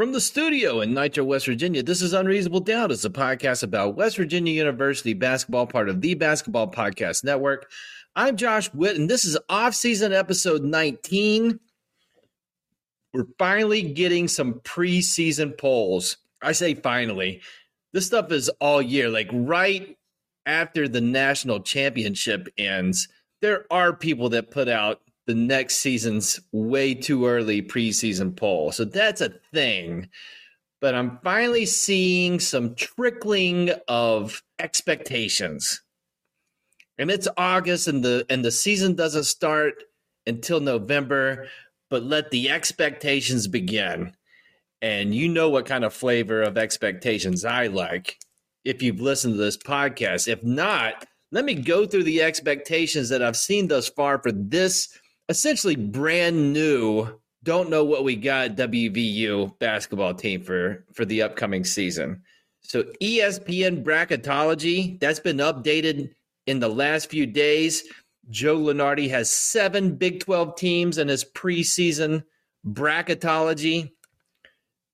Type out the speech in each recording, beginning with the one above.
from the studio in Nitro, West Virginia. This is Unreasonable Doubt. It's a podcast about West Virginia University basketball, part of the Basketball Podcast Network. I'm Josh Witt, and this is off-season episode 19. We're finally getting some preseason polls. I say finally. This stuff is all year, like right after the national championship ends. There are people that put out the next season's way too early preseason poll. So that's a thing. But I'm finally seeing some trickling of expectations. And it's August and the and the season doesn't start until November, but let the expectations begin. And you know what kind of flavor of expectations I like if you've listened to this podcast. If not, let me go through the expectations that I've seen thus far for this essentially brand new don't know what we got WVU basketball team for for the upcoming season. So ESPN bracketology that's been updated in the last few days. Joe Lunardi has seven Big 12 teams in his preseason bracketology.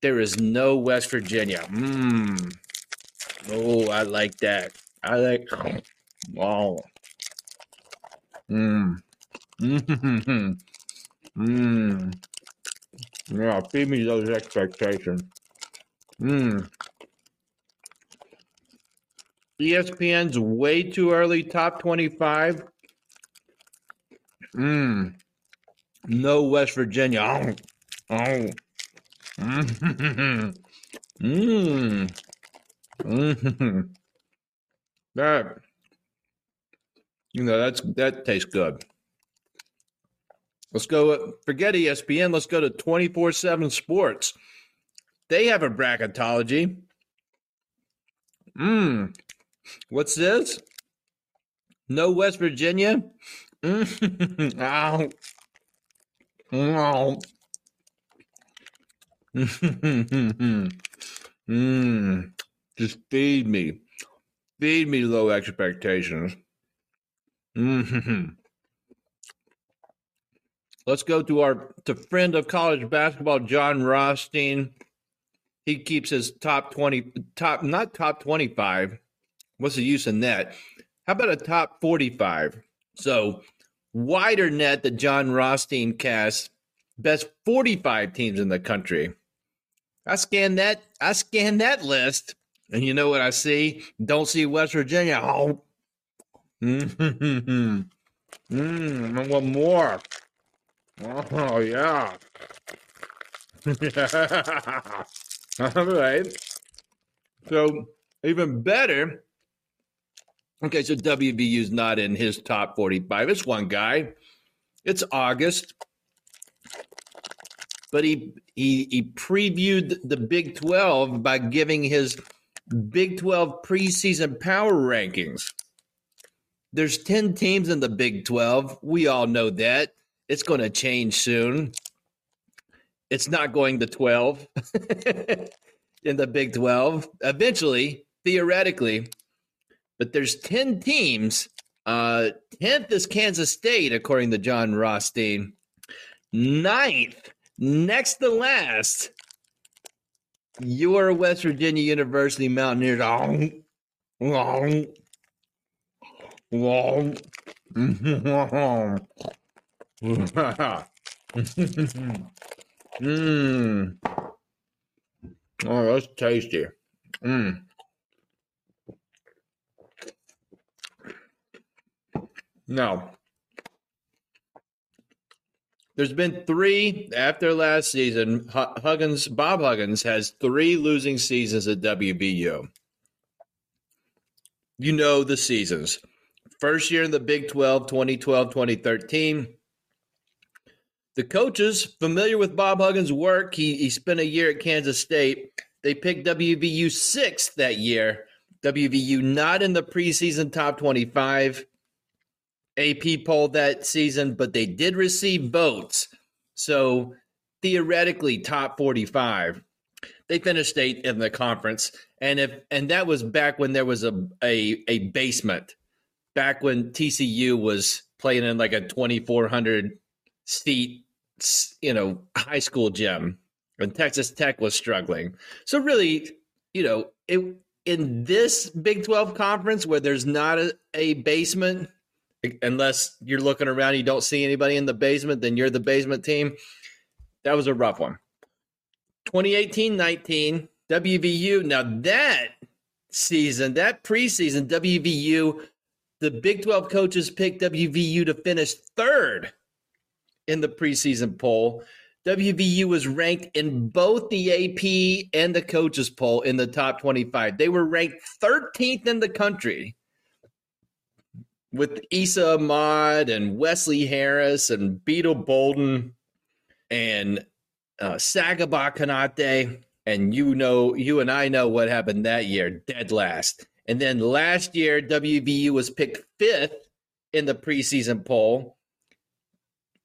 There is no West Virginia. Mm. Oh, I like that. I like. Wow. Mm. Mm-hmm. Mm. Yeah, feed me those expectations. Mm. ESPN's way too early top 25. Mm. No West Virginia. Oh. Oh. Mm. Mm. Mm. That you know that's that tastes good. Let's go, uh, forget ESPN. Let's go to 24 7 Sports. They have a bracketology. Mmm. What's this? No West Virginia? Mm. Ow. Ow. Mmm. Just feed me. Feed me low expectations. Mmm. Let's go to our to friend of college basketball, Jon Rothstein. He keeps his top 20, top, not top 25. What's the use in that? How about a top 45? So wider net that Jon Rothstein casts best 45 teams in the country. I scan that, I scan that list, and you know what I see? Don't see West Virginia. Oh. Mm-hmm. Mm, I want more. Oh yeah. All right. So even better. Okay, so WVU's not in his top 45. It's one guy. It's August. But he he he previewed the Big 12 by giving his Big 12 preseason power rankings. There's 10 teams in the Big 12. We all know that. It's going to change soon. It's not going to 12 in the Big 12. Eventually, theoretically, but there's 10 teams. Uh, 10th is Kansas State, according to Jon Rothstein. Ninth, next to last, your West Virginia University Mountaineers. Mmm. Oh, that's tasty. Mmm. Now, there's been three after last season. Huggins, Bob Huggins has three losing seasons at WVU. You know the seasons. First year in the Big 12, 2012, 2013. The coaches, familiar with Bob Huggins' work, he, he spent a year at Kansas State. They picked WVU sixth that year, WVU not in the preseason top 25 AP poll that season, but they did receive votes. So theoretically, top 45. They finished eighth in the conference, and if and that was back when there was a a, a basement, back when TCU was playing in like a 2,400 seat, you know, high school gym, and Texas Tech was struggling. So really, you know, it in this Big 12 conference where there's not a, a basement, unless you're looking around, you don't see anybody in the basement, then you're the basement team. That was a rough one. 2018 19, WVU. Now that season, that preseason, WVU, the Big 12 coaches picked WVU to finish third in the preseason poll. WVU was ranked in both the AP and the coaches poll in the top 25. They were ranked 13th in the country with Esa Ahmad and Wesley Harris and Beetle Bolden and uh, Sagaba Konate. And you know, you and I know what happened that year, dead last. And then last year, WVU was picked fifth in the preseason poll,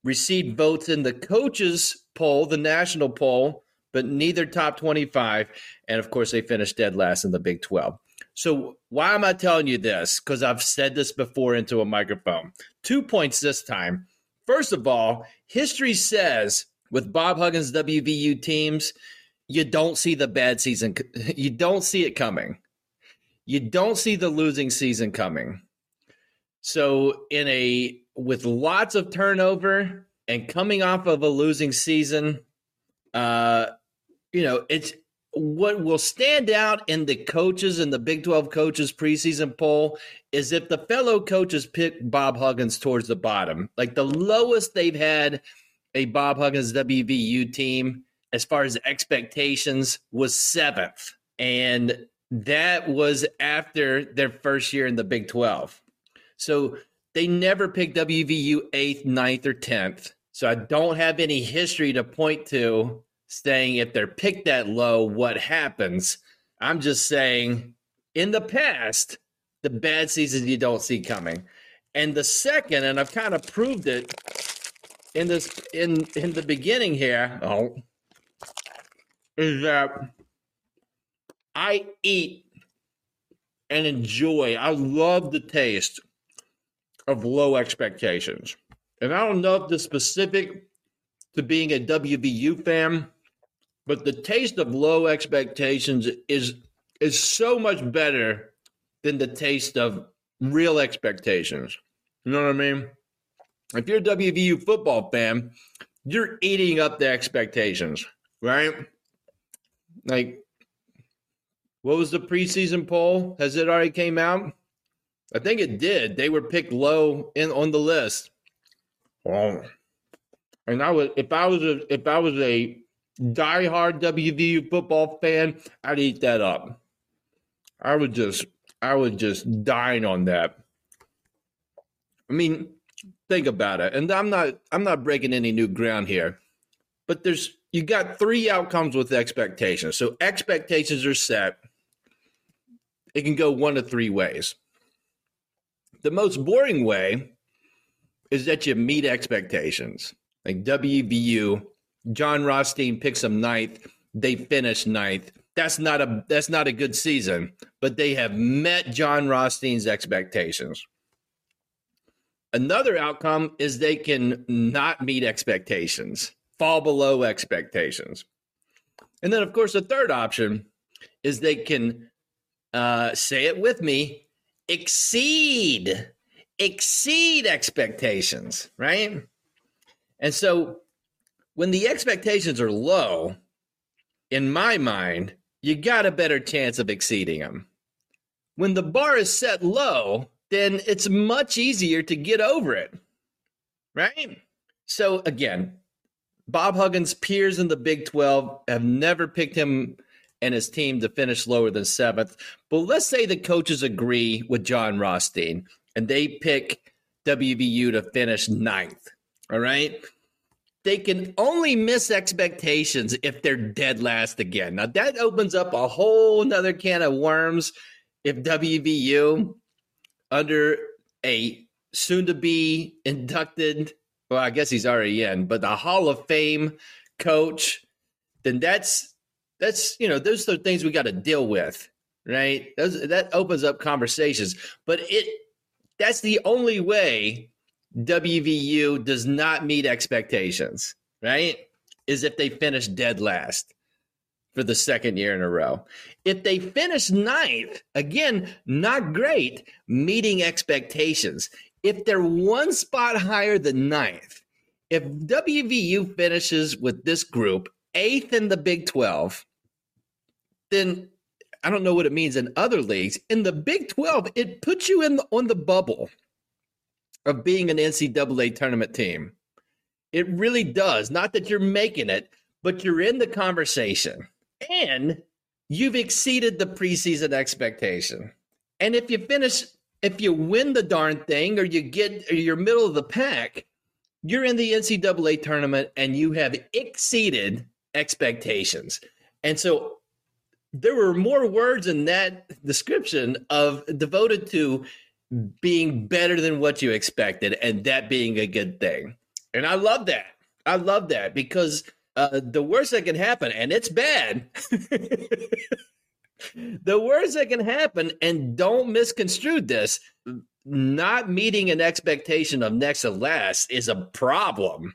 received votes in the coaches poll, the national poll, but neither top 25. And of course, they finished dead last in the Big 12. So, why am I telling you this? Because I've said this before into a microphone. Two points this time. First of all, history says with Bob Huggins' WVU teams, you don't see the bad season. You don't see it coming. You don't see the losing season coming. So, in a with lots of turnover and coming off of a losing season, uh, you know, it's what will stand out in the coaches and the Big 12 coaches preseason poll is if the fellow coaches pick Bob Huggins towards the bottom, like the lowest they've had a Bob Huggins WVU team as far as expectations was seventh. And that was after their first year in the Big 12. So they never picked WVU eighth, ninth, or 10th. So I don't have any history to point to saying if they're picked that low, what happens. I'm just saying in the past, the bad seasons you don't see coming. And the second, and I've kind of proved it in this in in the beginning here, oh, is that I eat and enjoy. I love the taste of low expectations. And I don't know if the specific to being a WVU fan but the taste of low expectations is is so much better than the taste of real expectations. You know what I mean? If you're a WVU football fan, you're eating up the expectations, right? Like, what was the preseason poll? Has it already came out? I think it did. They were picked low in on the list. Oh. And I was if I was a if I was a diehard WVU football fan, I'd eat that up. I would just, I would just dine on that. I mean, think about it. And I'm not, I'm not breaking any new ground here, but there's, you got three outcomes with expectations. So expectations are set. It can go one of three ways. The most boring way is that you meet expectations. Like WVU Jon Rothstein picks them ninth. They finish ninth. That's not a that's not a good season, but they have met Jon Rothstein's expectations. Another outcome is they can not meet expectations, fall below expectations. And then, of course, the third option is they can uh, say it with me exceed, exceed expectations, right? And so when the expectations are low, in my mind, you got a better chance of exceeding them. When the bar is set low, then it's much easier to get over it. Right? So, again, Bob Huggins' peers in the Big 12 have never picked him and his team to finish lower than seventh. But let's say the coaches agree with Jon Rothstein and they pick WVU to finish ninth. All right they can only miss expectations if they're dead last again. Now that opens up a whole nother can of worms. if WVU under a soon to be inducted, well, I guess he's already in, but the Hall of Fame coach, then that's that's you know those are things we got to deal with, right? Those, that opens up conversations, but it that's the only way WVU does not meet expectations, right? Is if they finish dead last for the second year in a row. If they finish ninth, again, not great, meeting expectations. If they're one spot higher than ninth, if WVU finishes with this group eighth in the Big 12, then I don't know what it means in other leagues. In the Big 12, it puts you in the, on the bubble of being an NCAA tournament team. It really does. Not that you're making it, but you're in the conversation and you've exceeded the preseason expectation. And if you finish, if you win the darn thing or you get, or you're middle of the pack, you're in the NCAA tournament and you have exceeded expectations. And so there were more words in that description of devoted to being better than what you expected and that being a good thing. And I love that. I love that because uh, the worst that can happen, and it's bad. the worst that can happen, and don't misconstrue this, not meeting an expectation of next to last is a problem.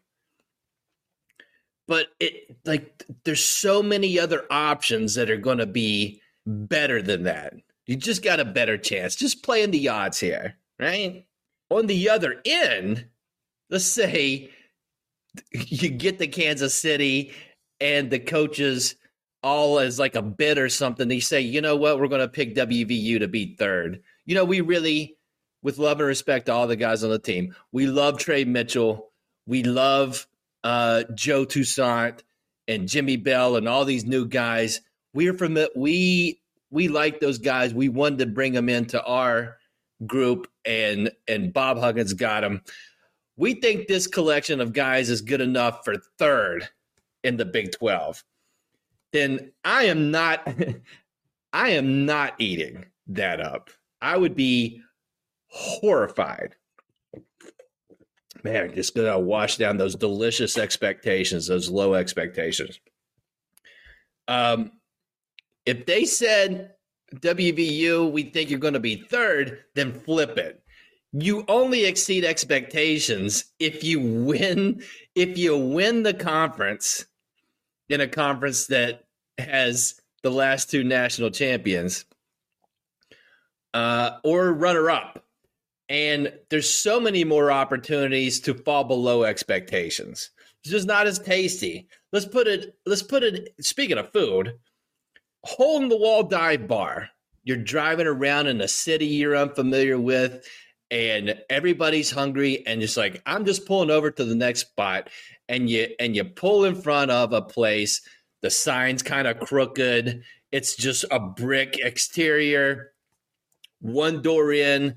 But it like there's so many other options that are going to be better than that. You just got a better chance. Just playing the odds here, right? On the other end, let's say you get to Kansas City and the coaches all as like a bid or something. They say, you know what, we're going to pick WVU to be third. You know, we really, with love and respect to all the guys on the team, we love Tre Mitchell. We love uh, Joe Toussaint and Jimmy Bell and all these new guys. We're from the, we we like those guys. We wanted to bring them into our group, and and Bob Huggins got them. We think this collection of guys is good enough for third in the Big Twelve. Then I am not. I am not eating that up. I would be horrified. Man, just gonna wash down those delicious expectations, those low expectations. Um, if they said WVU, we think you're to be third, then flip it. You only exceed expectations if you win if you win the conference in a conference that has the last two national champions uh, or runner up. And there's so many more opportunities to fall below expectations. It's just not as tasty. Let's put it, let's put it, speaking of food, hole in the wall dive bar. You're driving around in a city you're unfamiliar with, and everybody's hungry, and just like I'm just pulling over to the next spot, and you and you pull in front of a place. The sign's kind of crooked. It's just a brick exterior, one door in.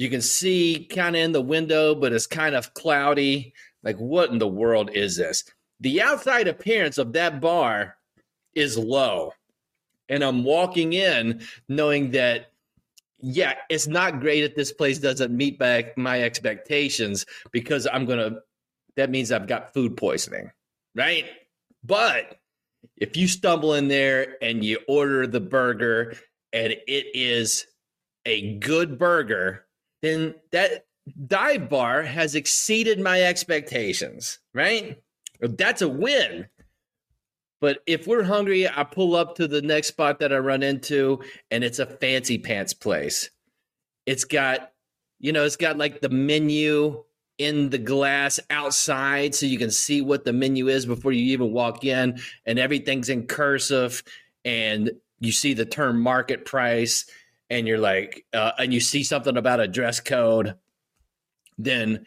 You can see kind of in the window, but it's kind of cloudy. Like, what in the world is this? The outside appearance of that bar is low and I'm walking in knowing that yeah, it's not great if this place doesn't meet back my expectations because I'm gonna. That means I've got food poisoning, right? But if you stumble in there and you order the burger and it is a good burger, then that dive bar has exceeded my expectations, right? That's a win. But if we're hungry, I pull up to the next spot that I run into, and it's a fancy pants place. It's got, you know, it's got like the menu in the glass outside so you can see what the menu is before you even walk in, and everything's in cursive, and you see the term market price, and you're like, uh, and you see something about a dress code, then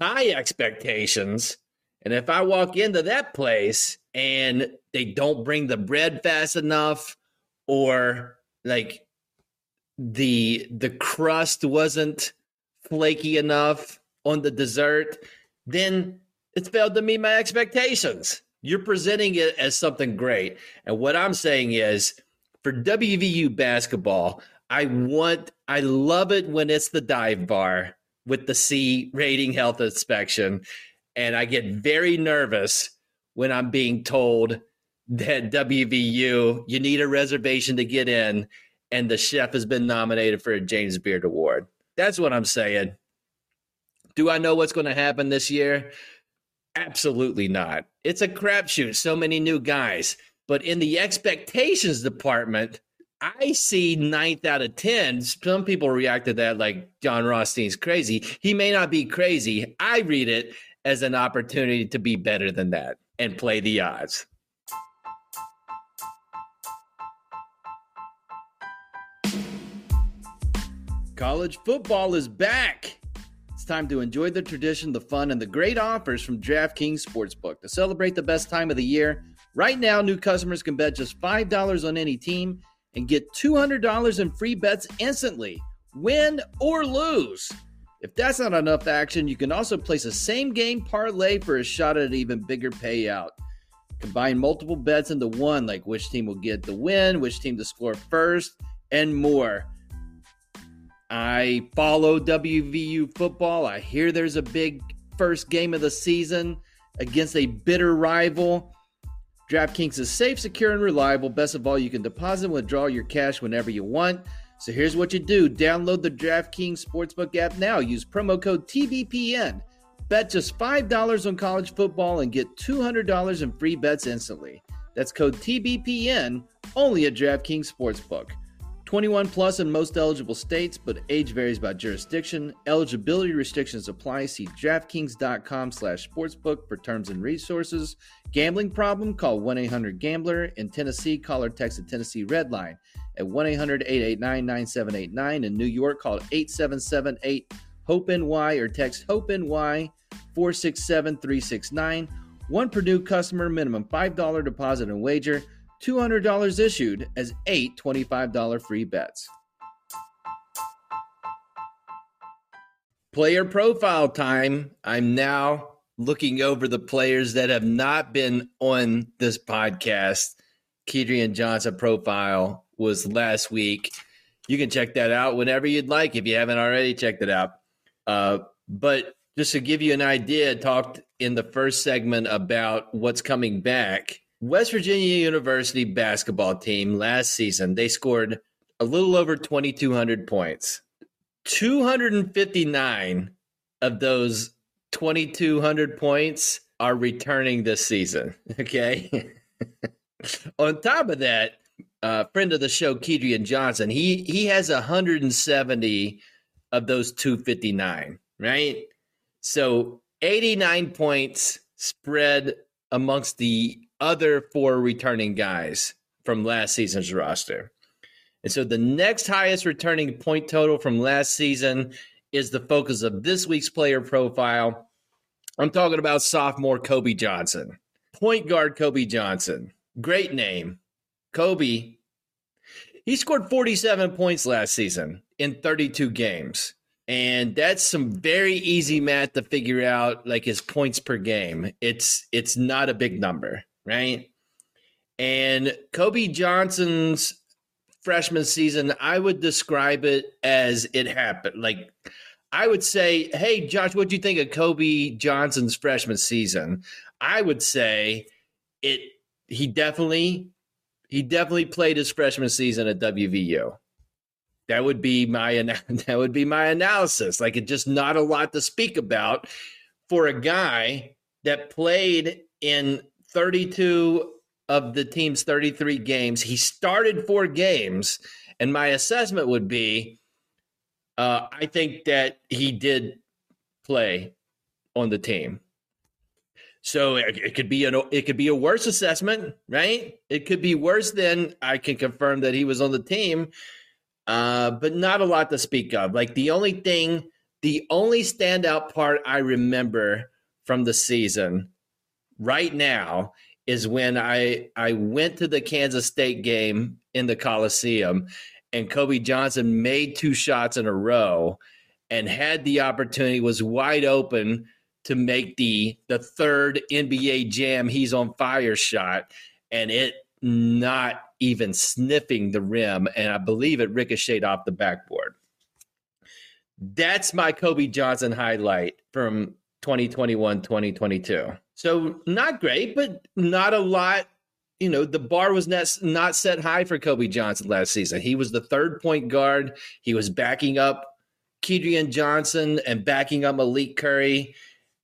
high expectations. And if I walk into that place and they don't bring the bread fast enough or like the the crust wasn't flaky enough on the dessert then it's failed to meet my expectations you're presenting it as something great and what i'm saying is for WVU basketball, I want, I love it when it's the dive bar with the C rating health inspection. And I get very nervous when I'm being told that WVU, you need a reservation to get in, and the chef has been nominated for a James Beard Award. That's what I'm saying. Do I know what's going to happen this year? Absolutely not. It's a crapshoot. So many new guys. But in the expectations department, I see ninth out of 10. Some people react to that like Jon Rothstein's crazy. He may not be crazy. I read it as an opportunity to be better than that and play the odds. College football is back. It's time to enjoy the tradition, the fun, and the great offers from DraftKings Sportsbook. To celebrate the best time of the year, right now, new customers can bet just $5 on any team and get $200 in free bets instantly, win or lose. If that's not enough action, you can also place a same game parlay for a shot at an even bigger payout. Combine multiple bets into one, like which team will get the win, which team to score first, and more. I follow WVU football. I hear there's a big first game of the season against a bitter rival. DraftKings is safe, secure, and reliable. Best of all, you can deposit and withdraw your cash whenever you want. So here's what you do download the DraftKings Sportsbook app now. Use promo code TBPN. Bet just $5 on college football and get $200 in free bets instantly. That's code TBPN only at DraftKings Sportsbook. 21 plus in most eligible states, but age varies by jurisdiction. Eligibility restrictions apply. See DraftKings.com slash sportsbook for terms and resources. Gambling problem? Call 1-800-GAMBLER. In Tennessee, call or text the Tennessee Red Line at 1-800-889-9789. In New York, call 877-8-HOPE-NY or text HOPE-NY 467-369. One Purdue customer, minimum $5 deposit and wager. $200 issued as eight $25 free bets. Player profile time. I'm now looking over the players that have not been on this podcast. Kedrian Johnson profile was last week. You can check that out whenever you'd like if you haven't already checked it out. Uh, but just to give you an idea, talked in the first segment about what's coming back West Virginia University basketball team last season, they scored a little over 2,200 points. 259 of those 2,200 points are returning this season. Okay. On top of that, uh, friend of the show, Kedrian Johnson, he he has 170 of those 259, right? So 89 points spread amongst the other four returning guys from last season's roster. And so the next highest returning point total from last season is the focus of this week's player profile. I'm talking about sophomore Kobe Johnson, point guard Kobe Johnson. Great name. Kobe, he scored 47 points last season in 32 games. And that's some very easy math to figure out like his points per game. It's it's not a big number right? And Kobe Johnson's freshman season, I would describe it as it happened. Like I would say, hey, Josh, what do you think of Kobe Johnson's freshman season? I would say it he definitely he definitely played his freshman season at WVU. That would be my that would be my analysis. Like it's just not a lot to speak about for a guy that played in 32 of the team's 33 games. He started four games, and my assessment would be uh, I think that he did play on the team. So it, could be an it could be a worse assessment, right? It could be worse than I can confirm that he was on the team, uh, but not a lot to speak of. Like the only thing, the only standout part I remember from the season right now is when I I went to the Kansas State game in the Coliseum and Kobe Johnson made two shots in a row and had the opportunity was wide open to make the the third NBA jam he's on fire shot and it not even sniffing the rim, and I believe it ricocheted off the backboard. That's my Kobe Johnson highlight from 2021 2022. So, not great, but not a lot. You know, the bar was not, not set high for Kobe Johnson last season. He was the third point guard. He was backing up Kedrian Johnson and backing up Malik Curry.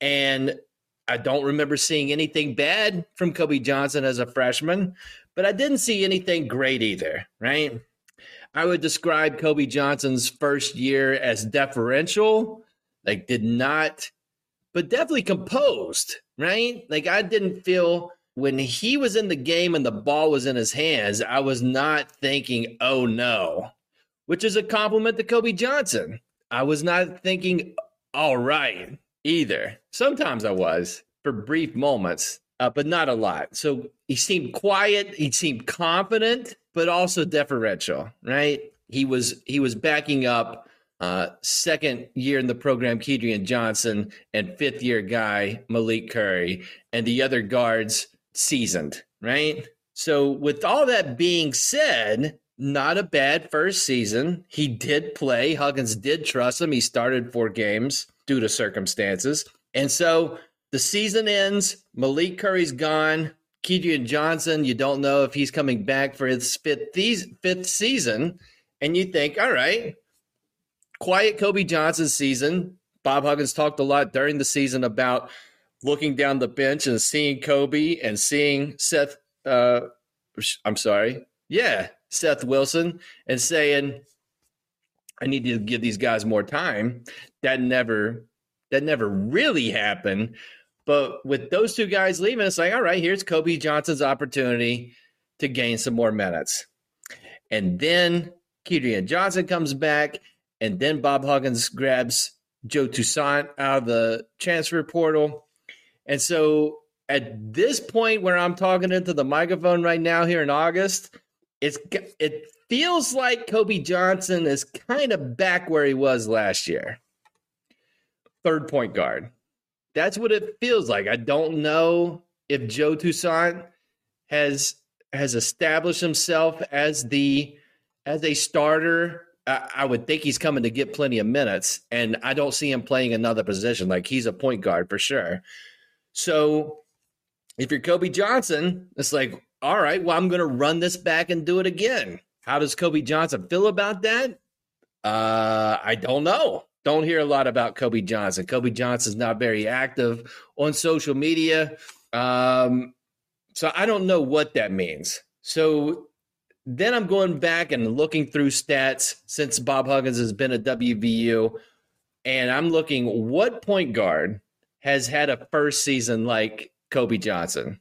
And I don't remember seeing anything bad from Kobe Johnson as a freshman, but I didn't see anything great either, right? I would describe Kobe Johnson's first year as deferential, like did not, but definitely composed, right? Like I didn't feel when he was in the game and the ball was in his hands, I was not thinking, oh no, which is a compliment to Kobe Johnson. I was not thinking, all right, either. Sometimes I was for brief moments, uh, but not a lot. So he seemed quiet. He seemed confident, but also deferential. Right? He was he was backing up uh, second year in the program, Kedrian Johnson, and fifth year guy Malik Curry, and the other guards seasoned. Right? So with all that being said, not a bad first season. He did play. Huggins did trust him. He started four games due to circumstances. And so the season ends. Malik Curry's gone. Kedrian Johnson, you don't know if he's coming back for his fifth, fifth season. And you think, all right, quiet Kobe Johnson season. Bob Huggins talked a lot during the season about looking down the bench and seeing Kobe and seeing Seth. Uh, I'm sorry. Yeah, Seth Wilson and saying, I need to give these guys more time. That never that never really happened. But with those two guys leaving, it's like, all right, here's Kobe Johnson's opportunity to gain some more minutes. And then Kedrian Johnson comes back, and then Bob Huggins grabs Joe Toussaint out of the transfer portal. And so at this point where I'm talking into the microphone right now here in August, it's it feels like Kobe Johnson is kind of back where he was last year. Third point guard. That's what it feels like. I don't know if Joe Toussaint has has established himself as the as a starter. I, would think he's coming to get plenty of minutes, and I don't see him playing another position. Like he's a point guard for sure. So if you're Kobe Johnson, it's like all right, well, I'm going to run this back and do it again. How does Kobe Johnson feel about that? Uh, I don't know. Don't hear a lot about Kobe Johnson. Kobe Johnson's not very active on social media. Um, so I don't know what that means. So then I'm going back and looking through stats since Bob Huggins has been at WVU, and I'm looking what point guard has had a first season like Kobe Johnson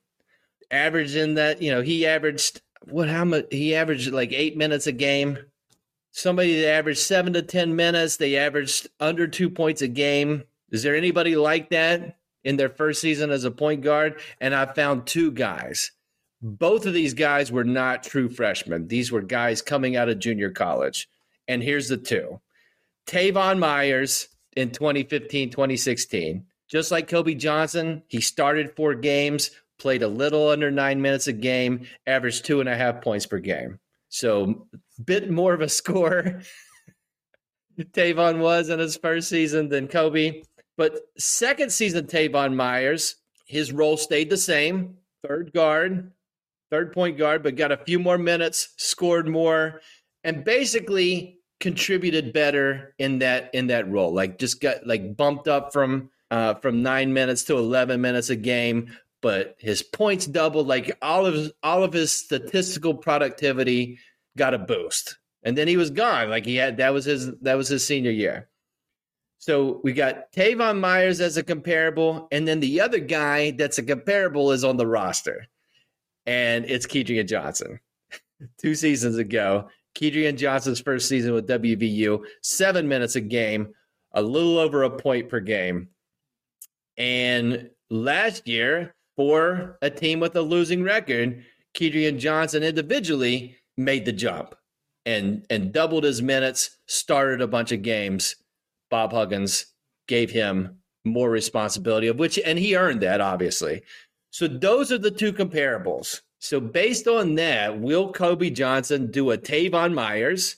averaging that. You know, he averaged what? How much? He averaged like eight minutes a game. Somebody that averaged seven to ten minutes. They averaged under two points a game. Is there anybody like that in their first season as a point guard? And I found two guys. Both of these guys were not true freshmen. These were guys coming out of junior college. And here's the two Teyvon Myers in 2015, 2016. Just like Kobe Johnson, he started four games, played a little under nine minutes a game, averaged two and a half points per game. So, bit more of a score. Teyvon was in his first season than Kobe. But second season, Teyvon Myers, his role stayed the same third guard, third point guard, but got a few more minutes, scored more, and basically contributed better in that in that role. Like just got like bumped up from uh, from nine minutes to eleven minutes a game, but his points doubled. Like all of his, all of his statistical productivity got a boost, and then he was gone. Like he had that was his that was his senior year. So we got Teyvon Myers as a comparable, and then the other guy that's a comparable is on the roster, and it's Kedrian Johnson. Two seasons ago, Kedrian Johnson's first season with WVU, seven minutes a game, a little over a point per game. And last year, for a team with a losing record, Kedrian Johnson individually made the jump and and doubled his minutes, started a bunch of games. Bob Huggins gave him more responsibility of which and he earned that obviously. So those are the two comparables. So based on that, will Kobe Johnson do a Teyvon Myers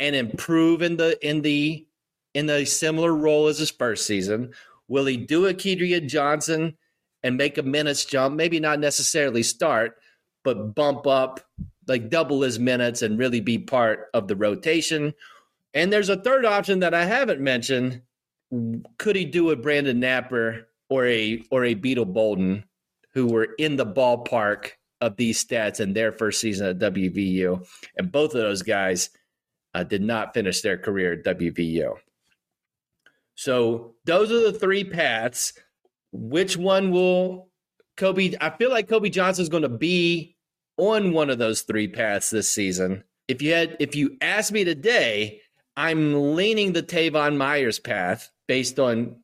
and improve in the in the in a similar role as his first season? Will he do a Kedrian Johnson and make a minutes jump? Maybe not necessarily start, but bump up like double his minutes and really be part of the rotation. And there's a third option that I haven't mentioned. Could he do a Brandon Knapper or a or a Beetle Bolden, who were in the ballpark of these stats in their first season at WVU? And both of those guys uh, did not finish their career at WVU. So those are the three paths. Which one will Kobe? I feel like Kobe Johnson is going to be on one of those three paths this season. If you had, if you asked me today, I'm leaning the Teyvon Myers path based on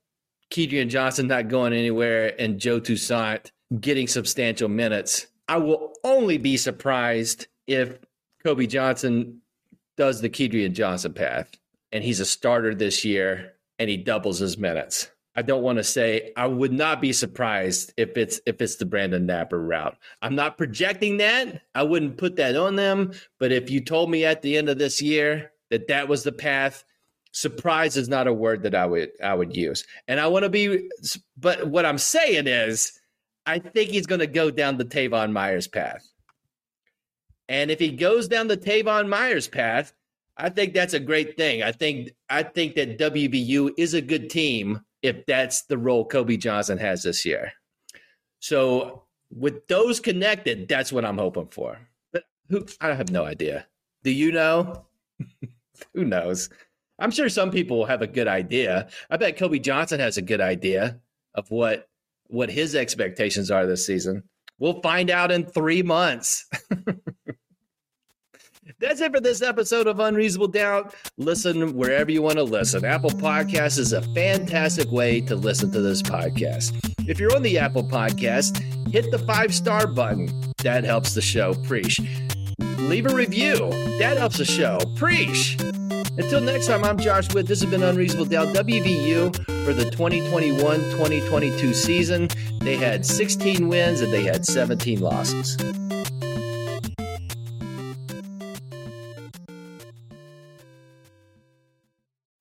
Kedrian Johnson not going anywhere and Joe Toussaint getting substantial minutes. I will only be surprised if Kobe Johnson does the Kedrian Johnson path and he's a starter this year and he doubles his minutes. I don't want to say I would not be surprised if it's if it's the Brandon Knapper route. I'm not projecting that. I wouldn't put that on them, but if you told me at the end of this year that that was the path, surprise is not a word that I would I would use. And I want to be but what I'm saying is I think he's going to go down the Teyvon Myers path. And if he goes down the Teyvon Myers path, I think that's a great thing. I think I think that WVU is a good team if that's the role Kobe Johnson has this year. So with those connected, that's what I'm hoping for. But who I have no idea. Do you know? who knows? I'm sure some people have a good idea. I bet Kobe Johnson has a good idea of what what his expectations are this season. We'll find out in three months. That's it for this episode of Unreasonable Doubt. Listen wherever you want to listen. Apple Podcasts is a fantastic way to listen to this podcast. If you're on the Apple Podcast, hit the five star button. That helps the show. Preach. Leave a review. That helps the show. Preach. Until next time, I'm Josh Witt. This has been Unreasonable Doubt WVU for the 2021 2022 season. They had 16 wins and they had 17 losses.